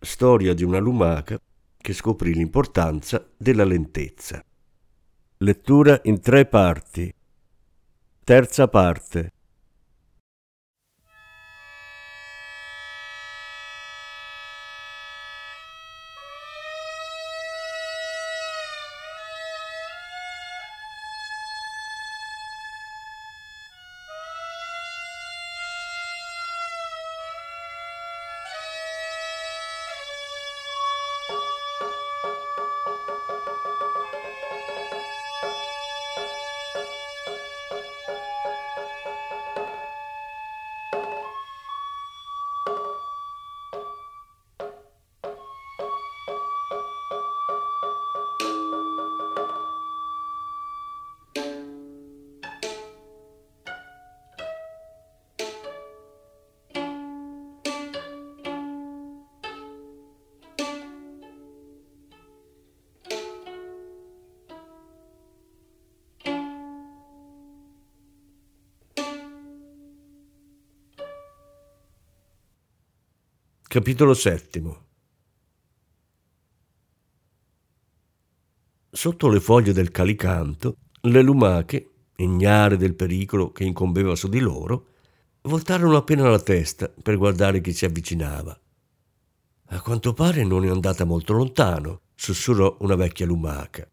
Storia di una lumaca che scoprì l'importanza della lentezza. Lettura in tre parti. Terza parte. Capitolo settimo Sotto le foglie del calicanto, le lumache, ignare del pericolo che incombeva su di loro, voltarono appena la testa per guardare chi si avvicinava. A quanto pare non è andata molto lontano, sussurrò una vecchia lumaca.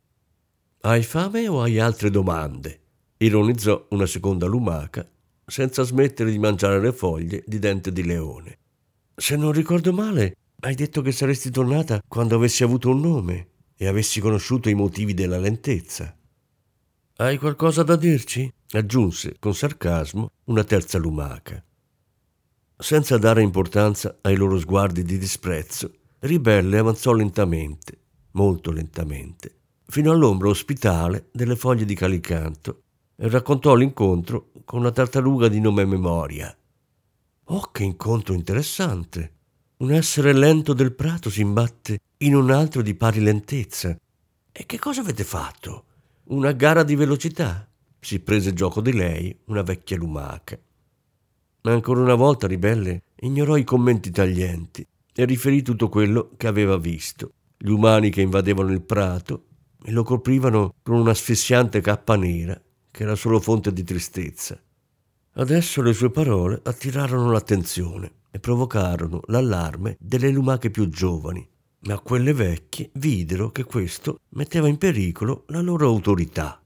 Hai fame o hai altre domande? ironizzò una seconda lumaca, senza smettere di mangiare le foglie di dente di leone. Se non ricordo male, hai detto che saresti tornata quando avessi avuto un nome e avessi conosciuto i motivi della lentezza. Hai qualcosa da dirci? aggiunse con sarcasmo una terza lumaca. Senza dare importanza ai loro sguardi di disprezzo, Ribelle avanzò lentamente, molto lentamente, fino all'ombra ospitale delle foglie di calicanto e raccontò l'incontro con una tartaruga di nome Memoria. Oh, che incontro interessante! Un essere lento del prato si imbatte in un altro di pari lentezza. E che cosa avete fatto? Una gara di velocità? Si prese gioco di lei una vecchia lumaca. Ma ancora una volta Ribelle ignorò i commenti taglienti e riferì tutto quello che aveva visto. Gli umani che invadevano il prato e lo coprivano con un'asfissiante cappa nera che era solo fonte di tristezza. Adesso le sue parole attirarono l'attenzione e provocarono l'allarme delle lumache più giovani, ma quelle vecchie videro che questo metteva in pericolo la loro autorità.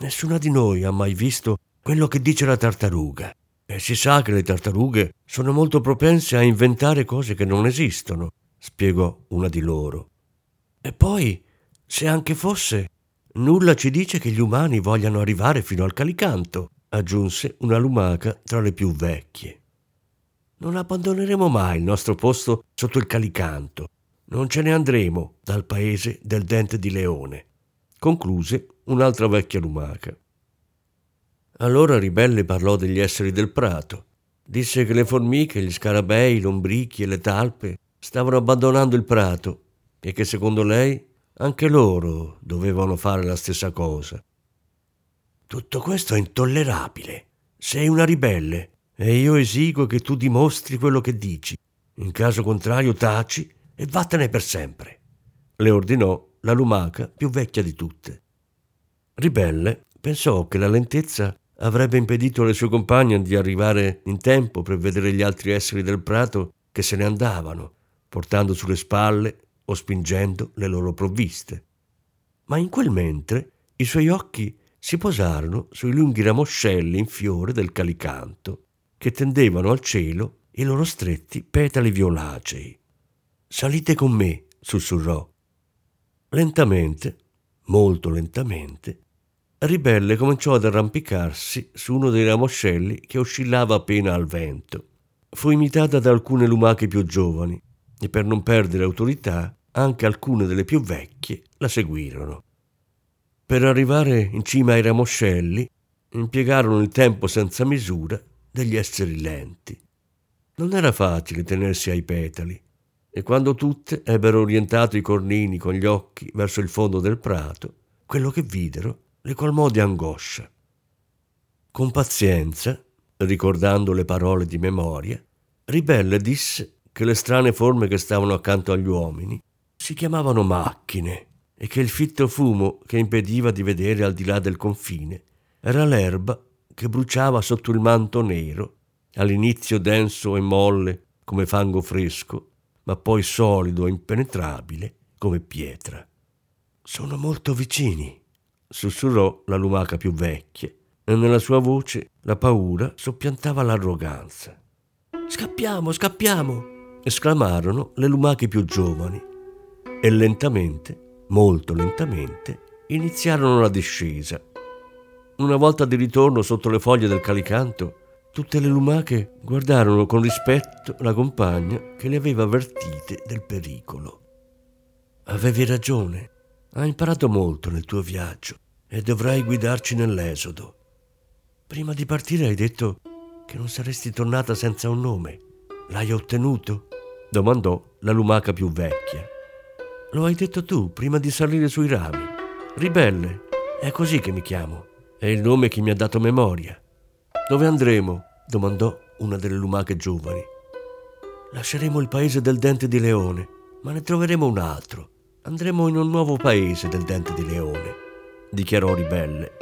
Nessuna di noi ha mai visto quello che dice la tartaruga, e si sa che le tartarughe sono molto propense a inventare cose che non esistono, spiegò una di loro. E poi, se anche fosse, nulla ci dice che gli umani vogliano arrivare fino al calicanto aggiunse una lumaca tra le più vecchie. Non abbandoneremo mai il nostro posto sotto il calicanto. Non ce ne andremo dal paese del dente di leone, concluse un'altra vecchia lumaca. Allora Ribelle parlò degli esseri del prato. Disse che le formiche, gli scarabei, i lombrichi e le talpe stavano abbandonando il prato e che secondo lei anche loro dovevano fare la stessa cosa. Tutto questo è intollerabile. Sei una ribelle e io esigo che tu dimostri quello che dici. In caso contrario taci e vattene per sempre. Le ordinò la lumaca più vecchia di tutte. Ribelle pensò che la lentezza avrebbe impedito alle sue compagne di arrivare in tempo per vedere gli altri esseri del prato che se ne andavano, portando sulle spalle o spingendo le loro provviste. Ma in quel mentre i suoi occhi si posarono sui lunghi ramoscelli in fiore del calicanto, che tendevano al cielo i loro stretti petali violacei. Salite con me, sussurrò. Lentamente, molto lentamente, Ribelle cominciò ad arrampicarsi su uno dei ramoscelli che oscillava appena al vento. Fu imitata da alcune lumache più giovani e per non perdere autorità anche alcune delle più vecchie la seguirono. Per arrivare in cima ai ramoscelli impiegarono il tempo senza misura degli esseri lenti. Non era facile tenersi ai petali e quando tutte ebbero orientato i cornini con gli occhi verso il fondo del prato, quello che videro le colmò di angoscia. Con pazienza, ricordando le parole di memoria, Ribelle disse che le strane forme che stavano accanto agli uomini si chiamavano macchine e che il fitto fumo che impediva di vedere al di là del confine era l'erba che bruciava sotto il manto nero, all'inizio denso e molle come fango fresco, ma poi solido e impenetrabile come pietra. Sono molto vicini, sussurrò la lumaca più vecchia, e nella sua voce la paura soppiantava l'arroganza. Scappiamo, scappiamo! esclamarono le lumache più giovani e lentamente, molto lentamente, iniziarono la discesa. Una volta di ritorno sotto le foglie del calicanto, tutte le lumache guardarono con rispetto la compagna che le aveva avvertite del pericolo. Avevi ragione, hai imparato molto nel tuo viaggio e dovrai guidarci nell'esodo. Prima di partire hai detto che non saresti tornata senza un nome. L'hai ottenuto? domandò la lumaca più vecchia. Lo hai detto tu prima di salire sui rami. Ribelle, è così che mi chiamo. È il nome che mi ha dato memoria. Dove andremo? domandò una delle lumache giovani. Lasceremo il paese del dente di leone, ma ne troveremo un altro. Andremo in un nuovo paese del dente di leone, dichiarò Ribelle.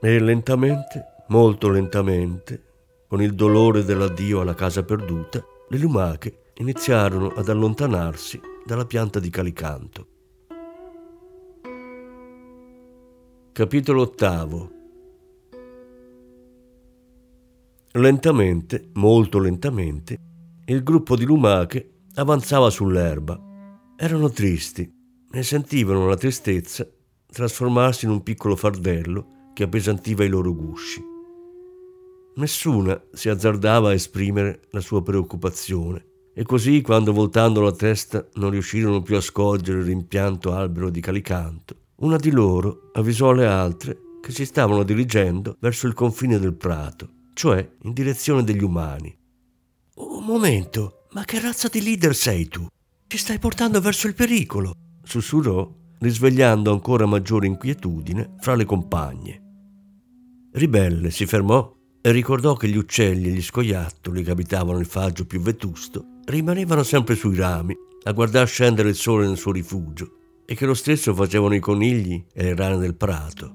E lentamente, molto lentamente, con il dolore dell'addio alla casa perduta, le lumache iniziarono ad allontanarsi dalla pianta di calicanto. Capitolo ottavo Lentamente, molto lentamente, il gruppo di lumache avanzava sull'erba. Erano tristi e sentivano la tristezza trasformarsi in un piccolo fardello che appesantiva i loro gusci. Nessuna si azzardava a esprimere la sua preoccupazione e così, quando voltando la testa non riuscirono più a scorgere il rimpianto albero di Calicanto, una di loro avvisò le altre che si stavano dirigendo verso il confine del prato, cioè in direzione degli umani. Un momento, ma che razza di leader sei tu? Ci stai portando verso il pericolo, sussurrò, risvegliando ancora maggiore inquietudine fra le compagne. Ribelle si fermò e ricordò che gli uccelli e gli scoiattoli che abitavano il faggio più vetusto rimanevano sempre sui rami a guardare scendere il sole nel suo rifugio e che lo stesso facevano i conigli e le rane del prato.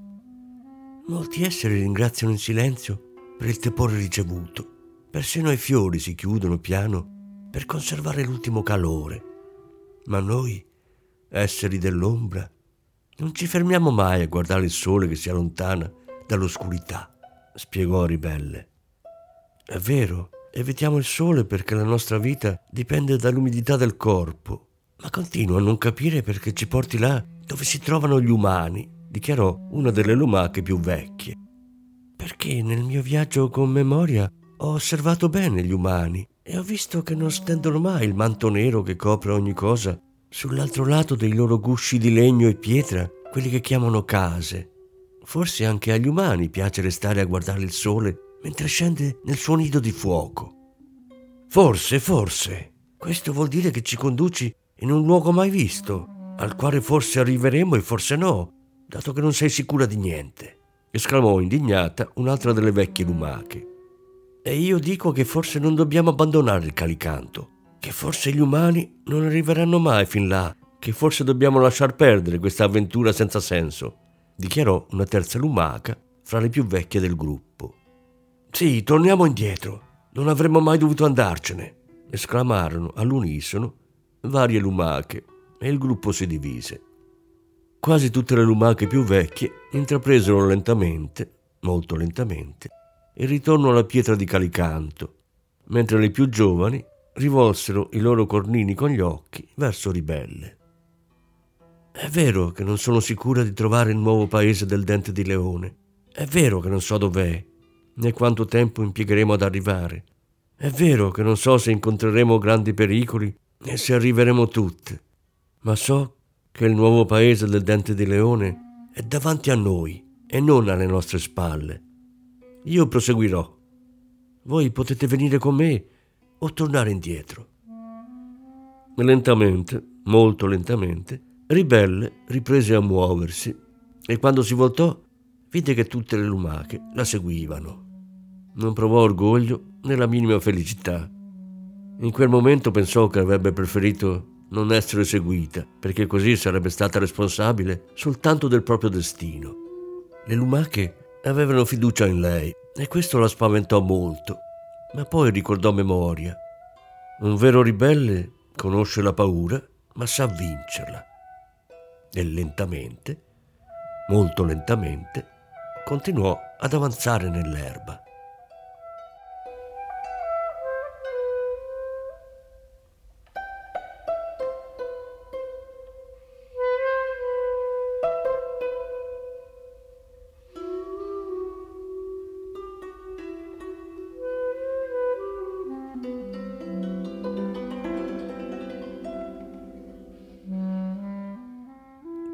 Molti esseri ringraziano in silenzio per il tepore ricevuto. Persino i fiori si chiudono piano per conservare l'ultimo calore. Ma noi, esseri dell'ombra, non ci fermiamo mai a guardare il sole che si allontana dall'oscurità spiegò Ribelle. È vero, evitiamo il sole perché la nostra vita dipende dall'umidità del corpo, ma continuo a non capire perché ci porti là dove si trovano gli umani, dichiarò una delle lumache più vecchie. Perché nel mio viaggio con memoria ho osservato bene gli umani e ho visto che non stendono mai il manto nero che copre ogni cosa sull'altro lato dei loro gusci di legno e pietra, quelli che chiamano case. Forse anche agli umani piace restare a guardare il sole mentre scende nel suo nido di fuoco. Forse, forse. Questo vuol dire che ci conduci in un luogo mai visto, al quale forse arriveremo e forse no, dato che non sei sicura di niente, esclamò indignata un'altra delle vecchie lumache. E io dico che forse non dobbiamo abbandonare il calicanto, che forse gli umani non arriveranno mai fin là, che forse dobbiamo lasciar perdere questa avventura senza senso dichiarò una terza lumaca fra le più vecchie del gruppo. Sì, torniamo indietro. Non avremmo mai dovuto andarcene, esclamarono all'unisono varie lumache e il gruppo si divise. Quasi tutte le lumache più vecchie intrapresero lentamente, molto lentamente, il ritorno alla pietra di Calicanto, mentre le più giovani rivolsero i loro cornini con gli occhi verso Ribelle. È vero che non sono sicura di trovare il nuovo paese del dente di leone. È vero che non so dov'è, né quanto tempo impiegheremo ad arrivare. È vero che non so se incontreremo grandi pericoli e se arriveremo tutte, ma so che il nuovo paese del dente di leone è davanti a noi e non alle nostre spalle. Io proseguirò. Voi potete venire con me o tornare indietro. Lentamente, molto lentamente, Ribelle riprese a muoversi e quando si voltò vide che tutte le lumache la seguivano. Non provò orgoglio né la minima felicità. In quel momento pensò che avrebbe preferito non essere seguita, perché così sarebbe stata responsabile soltanto del proprio destino. Le lumache avevano fiducia in lei e questo la spaventò molto, ma poi ricordò memoria. Un vero ribelle conosce la paura, ma sa vincerla. E lentamente, molto lentamente, continuò ad avanzare nell'erba.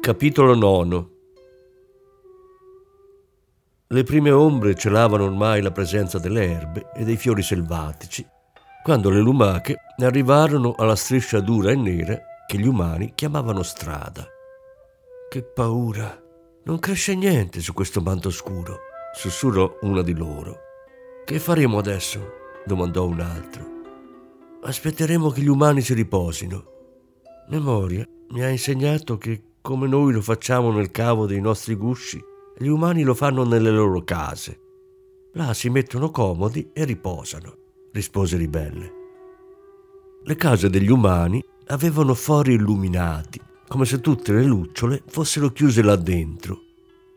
Capitolo IX Le prime ombre celavano ormai la presenza delle erbe e dei fiori selvatici, quando le lumache arrivarono alla striscia dura e nera che gli umani chiamavano strada. Che paura! Non cresce niente su questo manto scuro, sussurrò una di loro. Che faremo adesso? domandò un altro. Aspetteremo che gli umani si riposino. Memoria mi ha insegnato che come noi lo facciamo nel cavo dei nostri gusci, gli umani lo fanno nelle loro case. Là si mettono comodi e riposano, rispose Ribelle. Le case degli umani avevano fori illuminati, come se tutte le lucciole fossero chiuse là dentro.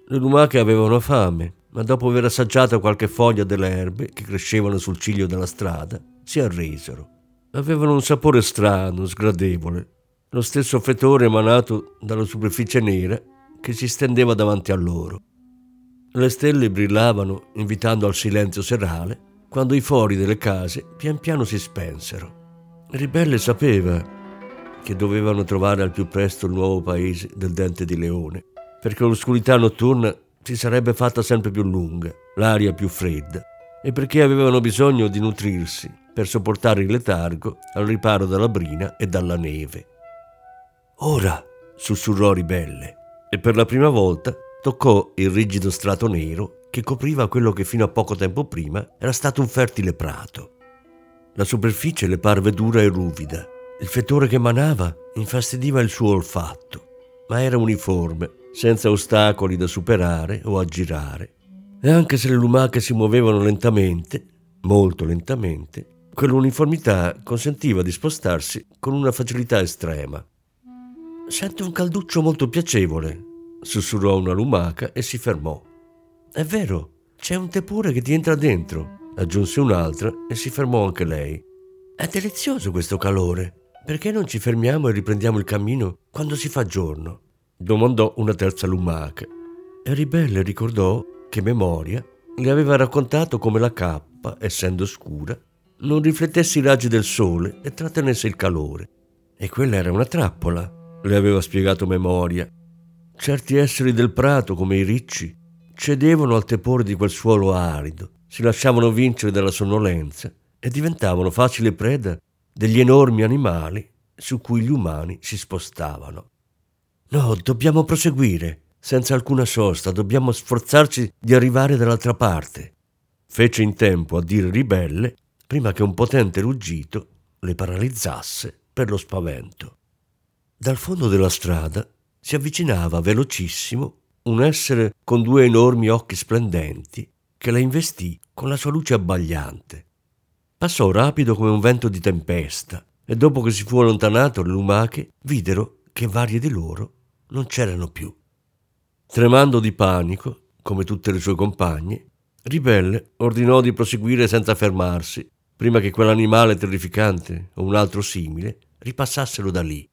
Le lumache avevano fame, ma dopo aver assaggiato qualche foglia delle erbe che crescevano sul ciglio della strada, si arresero. Avevano un sapore strano, sgradevole, lo stesso fetore emanato dalla superficie nera che si stendeva davanti a loro. Le stelle brillavano invitando al silenzio serale quando i fori delle case pian piano si spensero. Ribelle sapeva che dovevano trovare al più presto il nuovo paese del dente di leone, perché l'oscurità notturna si sarebbe fatta sempre più lunga, l'aria più fredda, e perché avevano bisogno di nutrirsi per sopportare il letargo al riparo dalla brina e dalla neve. Ora, sussurrò ribelle, e per la prima volta toccò il rigido strato nero che copriva quello che fino a poco tempo prima era stato un fertile prato. La superficie le parve dura e ruvida. Il fetore che emanava infastidiva il suo olfatto, ma era uniforme, senza ostacoli da superare o aggirare. E anche se le lumache si muovevano lentamente, molto lentamente, quell'uniformità consentiva di spostarsi con una facilità estrema. Sento un calduccio molto piacevole, sussurrò una lumaca e si fermò. È vero, c'è un tepore che ti entra dentro, aggiunse un'altra e si fermò anche lei. È delizioso questo calore. Perché non ci fermiamo e riprendiamo il cammino quando si fa giorno? domandò una terza lumaca. E Ribelle ricordò che Memoria le aveva raccontato come la cappa, essendo scura, non riflettesse i raggi del sole e trattenesse il calore. E quella era una trappola le aveva spiegato Memoria. Certi esseri del prato, come i ricci, cedevano al tepore di quel suolo arido, si lasciavano vincere dalla sonnolenza e diventavano facile preda degli enormi animali su cui gli umani si spostavano. No, dobbiamo proseguire, senza alcuna sosta, dobbiamo sforzarci di arrivare dall'altra parte. Fece in tempo a dire ribelle prima che un potente ruggito le paralizzasse per lo spavento. Dal fondo della strada si avvicinava velocissimo un essere con due enormi occhi splendenti che la investì con la sua luce abbagliante. Passò rapido come un vento di tempesta e dopo che si fu allontanato le lumache videro che varie di loro non c'erano più. Tremando di panico, come tutte le sue compagne, Ribelle ordinò di proseguire senza fermarsi, prima che quell'animale terrificante o un altro simile ripassassero da lì.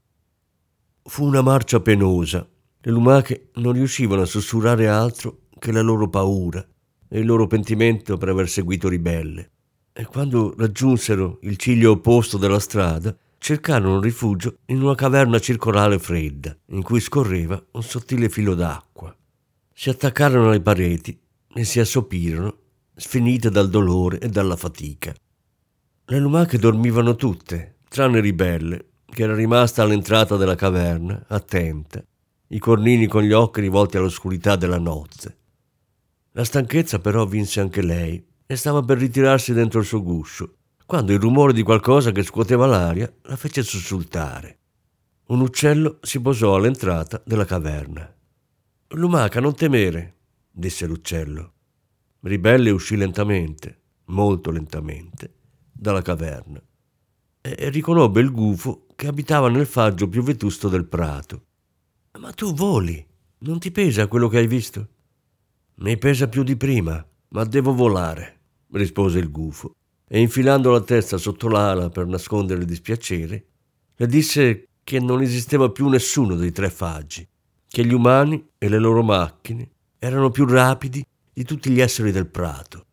Fu una marcia penosa. Le lumache non riuscivano a sussurrare altro che la loro paura e il loro pentimento per aver seguito ribelle. E quando raggiunsero il ciglio opposto della strada, cercarono rifugio in una caverna circolare fredda, in cui scorreva un sottile filo d'acqua. Si attaccarono alle pareti e si assopirono, sfinite dal dolore e dalla fatica. Le lumache dormivano tutte, tranne Ribelle, che era rimasta all'entrata della caverna, attenta, i cornini con gli occhi rivolti all'oscurità della notte. La stanchezza però vinse anche lei e stava per ritirarsi dentro il suo guscio, quando il rumore di qualcosa che scuoteva l'aria la fece sussultare. Un uccello si posò all'entrata della caverna. Lumaca, non temere, disse l'uccello. Ribelle uscì lentamente, molto lentamente, dalla caverna e riconobbe il gufo che abitava nel faggio più vetusto del prato. Ma tu voli, non ti pesa quello che hai visto? Mi pesa più di prima, ma devo volare, rispose il gufo, e infilando la testa sotto l'ala per nascondere il dispiacere, le disse che non esisteva più nessuno dei tre faggi, che gli umani e le loro macchine erano più rapidi di tutti gli esseri del prato.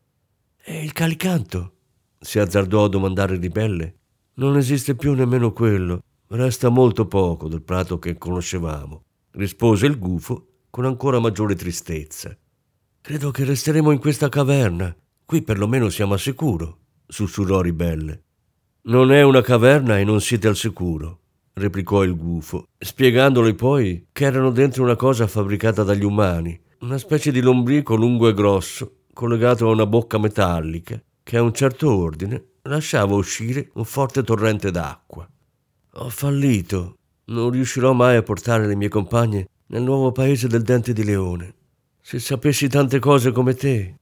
E il calicanto? si azzardò a domandare Ribelle. Non esiste più nemmeno quello, resta molto poco del prato che conoscevamo, rispose il gufo con ancora maggiore tristezza. Credo che resteremo in questa caverna. Qui perlomeno siamo al sicuro, sussurrò Ribelle. Non è una caverna e non siete al sicuro, replicò il gufo, spiegandole poi che erano dentro una cosa fabbricata dagli umani, una specie di lombrico lungo e grosso, collegato a una bocca metallica, che a un certo ordine lasciava uscire un forte torrente d'acqua. Ho fallito. Non riuscirò mai a portare le mie compagne nel nuovo paese del dente di leone. Se sapessi tante cose come te.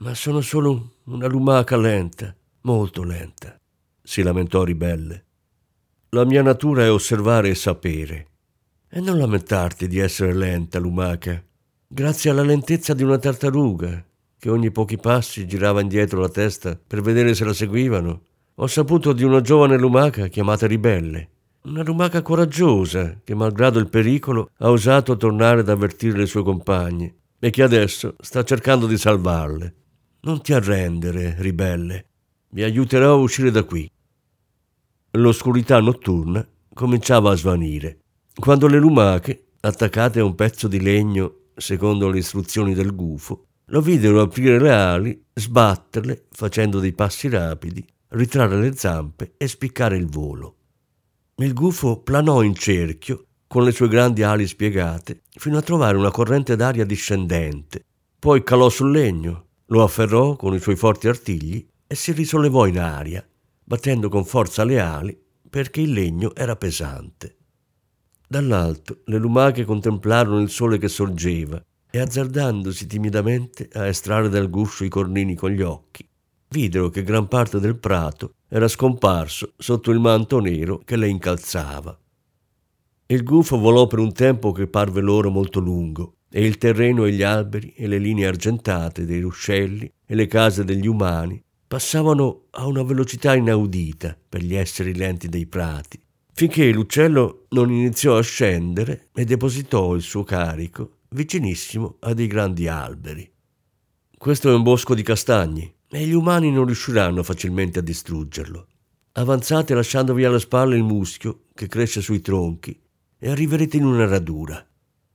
Ma sono solo una lumaca lenta, molto lenta, si lamentò ribelle. La mia natura è osservare e sapere. E non lamentarti di essere lenta, lumaca. Grazie alla lentezza di una tartaruga, che ogni pochi passi girava indietro la testa per vedere se la seguivano, ho saputo di una giovane lumaca chiamata Ribelle. Una lumaca coraggiosa che, malgrado il pericolo, ha osato tornare ad avvertire le sue compagne e che adesso sta cercando di salvarle. Non ti arrendere, ribelle. Mi aiuterò a uscire da qui. L'oscurità notturna cominciava a svanire, quando le lumache, attaccate a un pezzo di legno secondo le istruzioni del gufo, lo videro aprire le ali, sbatterle facendo dei passi rapidi, ritrarre le zampe e spiccare il volo. Il gufo planò in cerchio con le sue grandi ali spiegate fino a trovare una corrente d'aria discendente. Poi calò sul legno, lo afferrò con i suoi forti artigli e si risollevò in aria, battendo con forza le ali perché il legno era pesante. Dall'alto le lumache contemplarono il sole che sorgeva e azzardandosi timidamente a estrarre dal guscio i cornini con gli occhi, videro che gran parte del prato era scomparso sotto il manto nero che le incalzava. Il gufo volò per un tempo che parve loro molto lungo, e il terreno e gli alberi e le linee argentate dei ruscelli e le case degli umani passavano a una velocità inaudita per gli esseri lenti dei prati, finché l'uccello non iniziò a scendere e depositò il suo carico vicinissimo a dei grandi alberi. Questo è un bosco di castagni e gli umani non riusciranno facilmente a distruggerlo. Avanzate lasciandovi alle spalle il muschio che cresce sui tronchi e arriverete in una radura.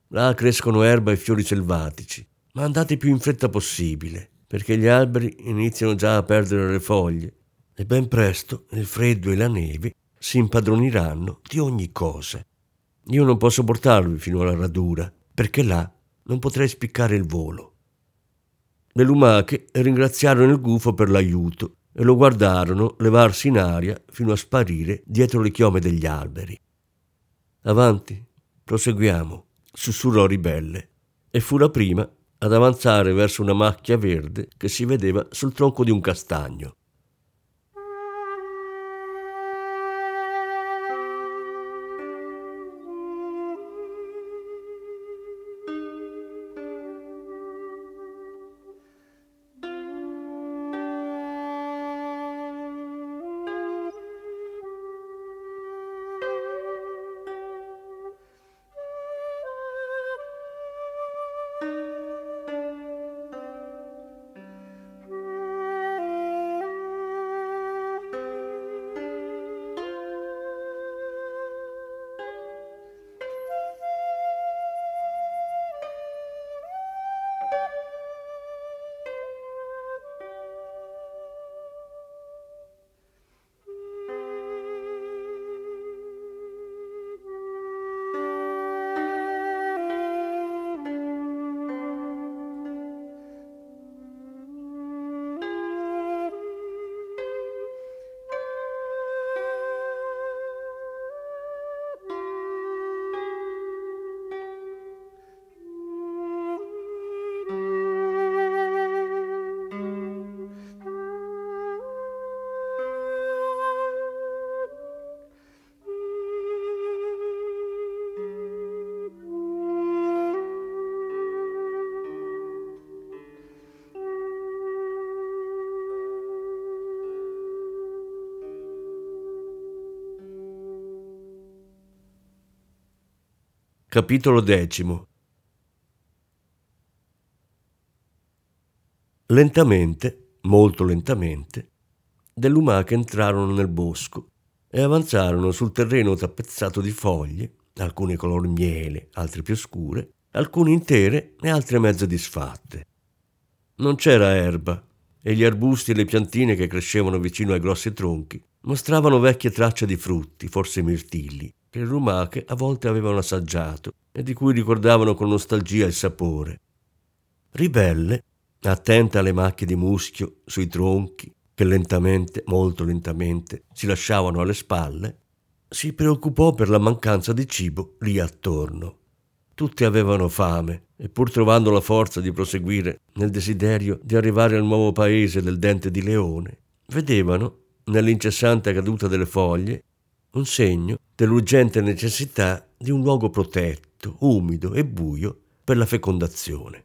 Là crescono erba e fiori selvatici, ma andate più in fretta possibile, perché gli alberi iniziano già a perdere le foglie e ben presto il freddo e la neve si impadroniranno di ogni cosa. Io non posso portarvi fino alla radura, perché là non potrei spiccare il volo. Le lumache ringraziarono il gufo per l'aiuto e lo guardarono levarsi in aria fino a sparire dietro le chiome degli alberi. Avanti, proseguiamo, sussurrò ribelle, e fu la prima ad avanzare verso una macchia verde che si vedeva sul tronco di un castagno. Capitolo decimo Lentamente, molto lentamente, le lumache entrarono nel bosco e avanzarono sul terreno tappezzato di foglie, alcune color miele, altre più scure, alcune intere e altre mezze disfatte. Non c'era erba e gli arbusti e le piantine che crescevano vicino ai grossi tronchi mostravano vecchie tracce di frutti, forse mirtilli, che le lumache a volte avevano assaggiato e di cui ricordavano con nostalgia il sapore. Ribelle attenta alle macchie di muschio sui tronchi che lentamente, molto lentamente, si lasciavano alle spalle, si preoccupò per la mancanza di cibo lì attorno. Tutti avevano fame e pur trovando la forza di proseguire nel desiderio di arrivare al nuovo paese del dente di leone, vedevano, nell'incessante caduta delle foglie, un segno dell'urgente necessità di un luogo protetto, umido e buio per la fecondazione.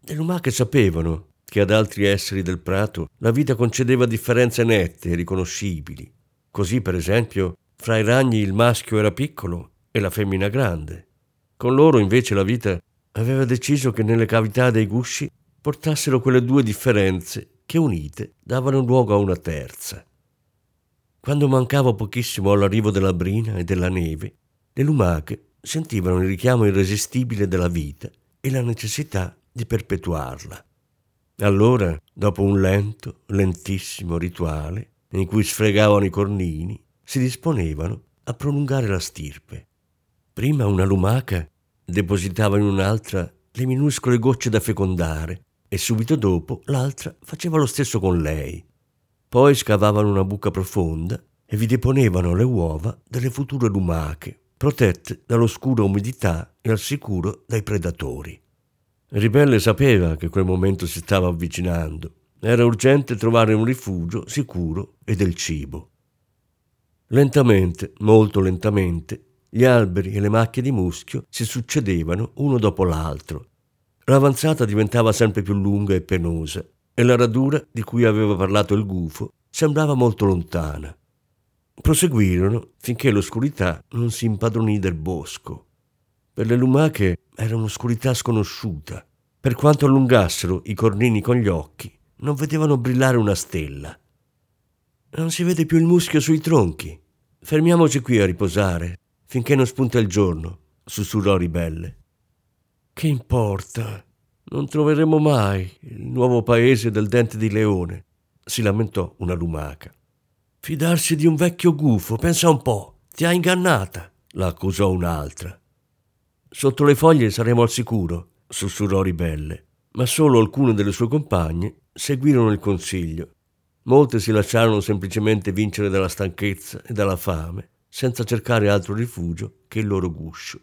Le lumache sapevano che ad altri esseri del prato la vita concedeva differenze nette e riconoscibili. Così, per esempio, fra i ragni il maschio era piccolo e la femmina grande. Con loro, invece, la vita aveva deciso che nelle cavità dei gusci portassero quelle due differenze che unite davano luogo a una terza. Quando mancava pochissimo all'arrivo della brina e della neve, le lumache sentivano il richiamo irresistibile della vita e la necessità di perpetuarla. Allora, dopo un lento, lentissimo rituale, in cui sfregavano i cornini, si disponevano a prolungare la stirpe. Prima una lumaca depositava in un'altra le minuscole gocce da fecondare e subito dopo l'altra faceva lo stesso con lei. Poi scavavano una buca profonda e vi deponevano le uova delle future lumache, protette dall'oscura umidità e al sicuro dai predatori. Ribelle sapeva che quel momento si stava avvicinando. Era urgente trovare un rifugio sicuro e del cibo. Lentamente, molto lentamente, gli alberi e le macchie di muschio si succedevano uno dopo l'altro. L'avanzata diventava sempre più lunga e penosa e la radura di cui aveva parlato il gufo sembrava molto lontana. Proseguirono finché l'oscurità non si impadronì del bosco. Per le lumache era un'oscurità sconosciuta. Per quanto allungassero i cornini con gli occhi, non vedevano brillare una stella. Non si vede più il muschio sui tronchi. Fermiamoci qui a riposare, finché non spunta il giorno, sussurrò Ribelle. Che importa? Non troveremo mai il nuovo paese del dente di leone, si lamentò una lumaca. Fidarsi di un vecchio gufo, pensa un po', ti ha ingannata, la accusò un'altra. Sotto le foglie saremo al sicuro, sussurrò Ribelle, ma solo alcune delle sue compagne seguirono il consiglio. Molte si lasciarono semplicemente vincere dalla stanchezza e dalla fame, senza cercare altro rifugio che il loro guscio.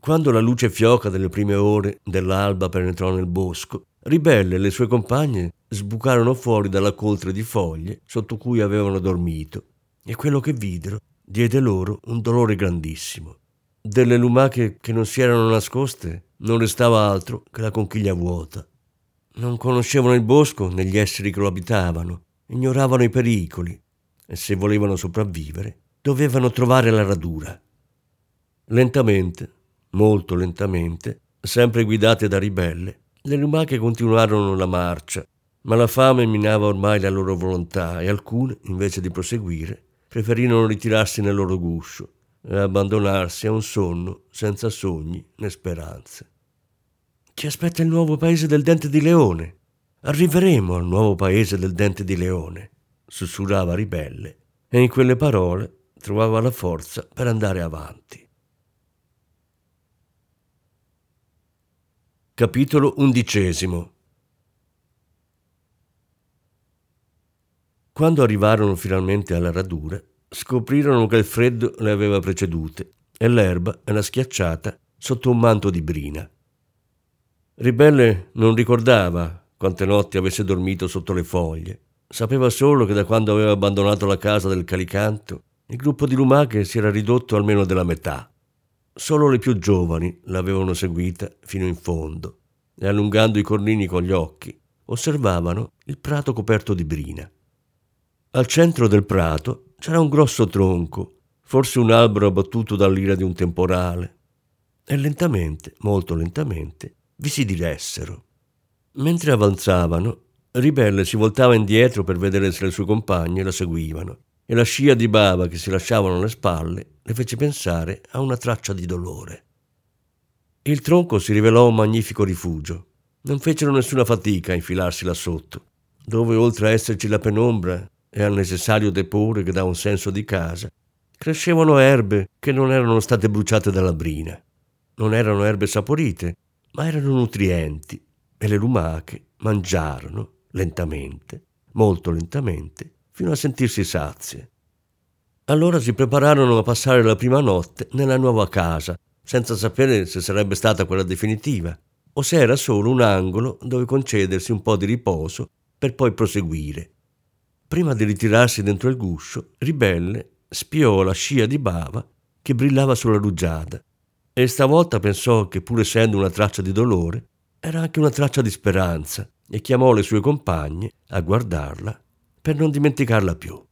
Quando la luce fioca delle prime ore dell'alba penetrò nel bosco, Ribelle e le sue compagne sbucarono fuori dalla coltre di foglie sotto cui avevano dormito, e quello che videro diede loro un dolore grandissimo. Delle lumache che non si erano nascoste non restava altro che la conchiglia vuota. Non conoscevano il bosco né gli esseri che lo abitavano, ignoravano i pericoli e se volevano sopravvivere dovevano trovare la radura. Lentamente, molto lentamente, sempre guidate da ribelle, le lumache continuarono la marcia, ma la fame minava ormai la loro volontà e alcune, invece di proseguire, preferirono ritirarsi nel loro guscio e abbandonarsi a un sonno senza sogni né speranze. Ci aspetta il nuovo paese del dente di leone. Arriveremo al nuovo paese del dente di leone, sussurrava ribelle, e in quelle parole trovava la forza per andare avanti. Capitolo undicesimo Quando arrivarono finalmente alla radura, scoprirono che il freddo le aveva precedute e l'erba era schiacciata sotto un manto di brina. Ribelle non ricordava quante notti avesse dormito sotto le foglie. Sapeva solo che da quando aveva abbandonato la casa del calicanto, il gruppo di lumache si era ridotto almeno della metà. Solo le più giovani l'avevano seguita fino in fondo e allungando i cornini con gli occhi osservavano il prato coperto di brina. Al centro del prato c'era un grosso tronco, forse un albero abbattuto dall'ira di un temporale. E lentamente, molto lentamente, vi si diressero. Mentre avanzavano, Ribelle si voltava indietro per vedere se le sue compagne la seguivano e la scia di bava che si lasciavano alle spalle le fece pensare a una traccia di dolore. Il tronco si rivelò un magnifico rifugio. Non fecero nessuna fatica a infilarsi là sotto, dove oltre a esserci la penombra e al necessario depore che dà un senso di casa, crescevano erbe che non erano state bruciate dalla brina. Non erano erbe saporite, ma erano nutrienti e le lumache mangiarono lentamente, molto lentamente, fino a sentirsi sazie. Allora si prepararono a passare la prima notte nella nuova casa, senza sapere se sarebbe stata quella definitiva o se era solo un angolo dove concedersi un po' di riposo per poi proseguire. Prima di ritirarsi dentro il guscio, Ribelle spiò la scia di bava che brillava sulla rugiada e stavolta pensò che pur essendo una traccia di dolore, era anche una traccia di speranza e chiamò le sue compagne a guardarla per non dimenticarla più.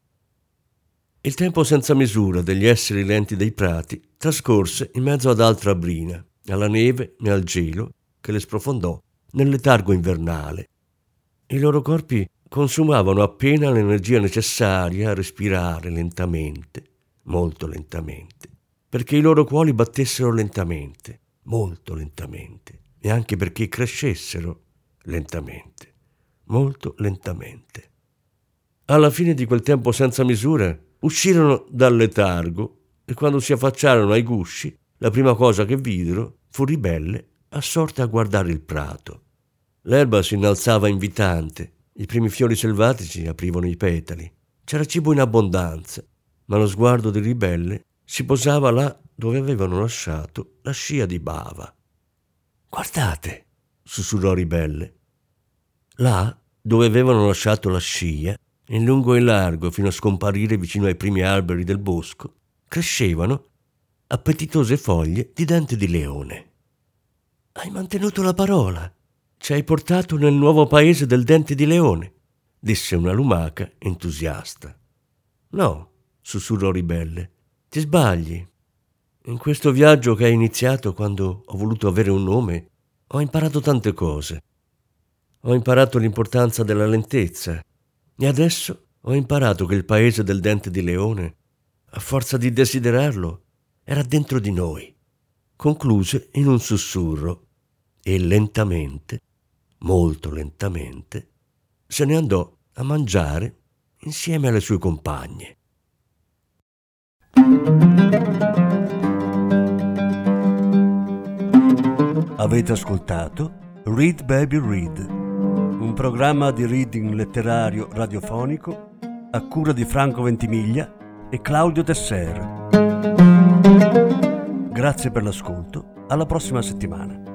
Il tempo senza misura degli esseri lenti dei prati trascorse in mezzo ad altra brina, alla neve e al gelo che le sprofondò nel letargo invernale. I loro corpi consumavano appena l'energia necessaria a respirare lentamente, molto lentamente, perché i loro cuori battessero lentamente, molto lentamente, e anche perché crescessero lentamente, molto lentamente. Alla fine di quel tempo senza misura, uscirono dal letargo e quando si affacciarono ai gusci, la prima cosa che videro fu Ribelle assorta a guardare il prato. L'erba si innalzava invitante, i primi fiori selvatici aprivano i petali. C'era cibo in abbondanza, ma lo sguardo di Ribelle si posava là dove avevano lasciato la scia di bava. Guardate, sussurrò Ribelle. Là, dove avevano lasciato la scia, in lungo e largo fino a scomparire vicino ai primi alberi del bosco, crescevano appetitose foglie di dente di leone. Hai mantenuto la parola. Ci hai portato nel nuovo paese del dente di leone, disse una lumaca entusiasta. No, sussurrò Ribelle, ti sbagli. In questo viaggio che hai iniziato quando ho voluto avere un nome, ho imparato tante cose. Ho imparato l'importanza della lentezza, e adesso ho imparato che il paese del dente di leone, a forza di desiderarlo, era dentro di noi. Concluse in un sussurro e lentamente, molto lentamente, se ne andò a mangiare insieme alle sue compagne. Avete ascoltato Read Baby Read un programma di reading letterario radiofonico a cura di Franco Ventimiglia e Claudio Tesser. Grazie per l'ascolto, alla prossima settimana.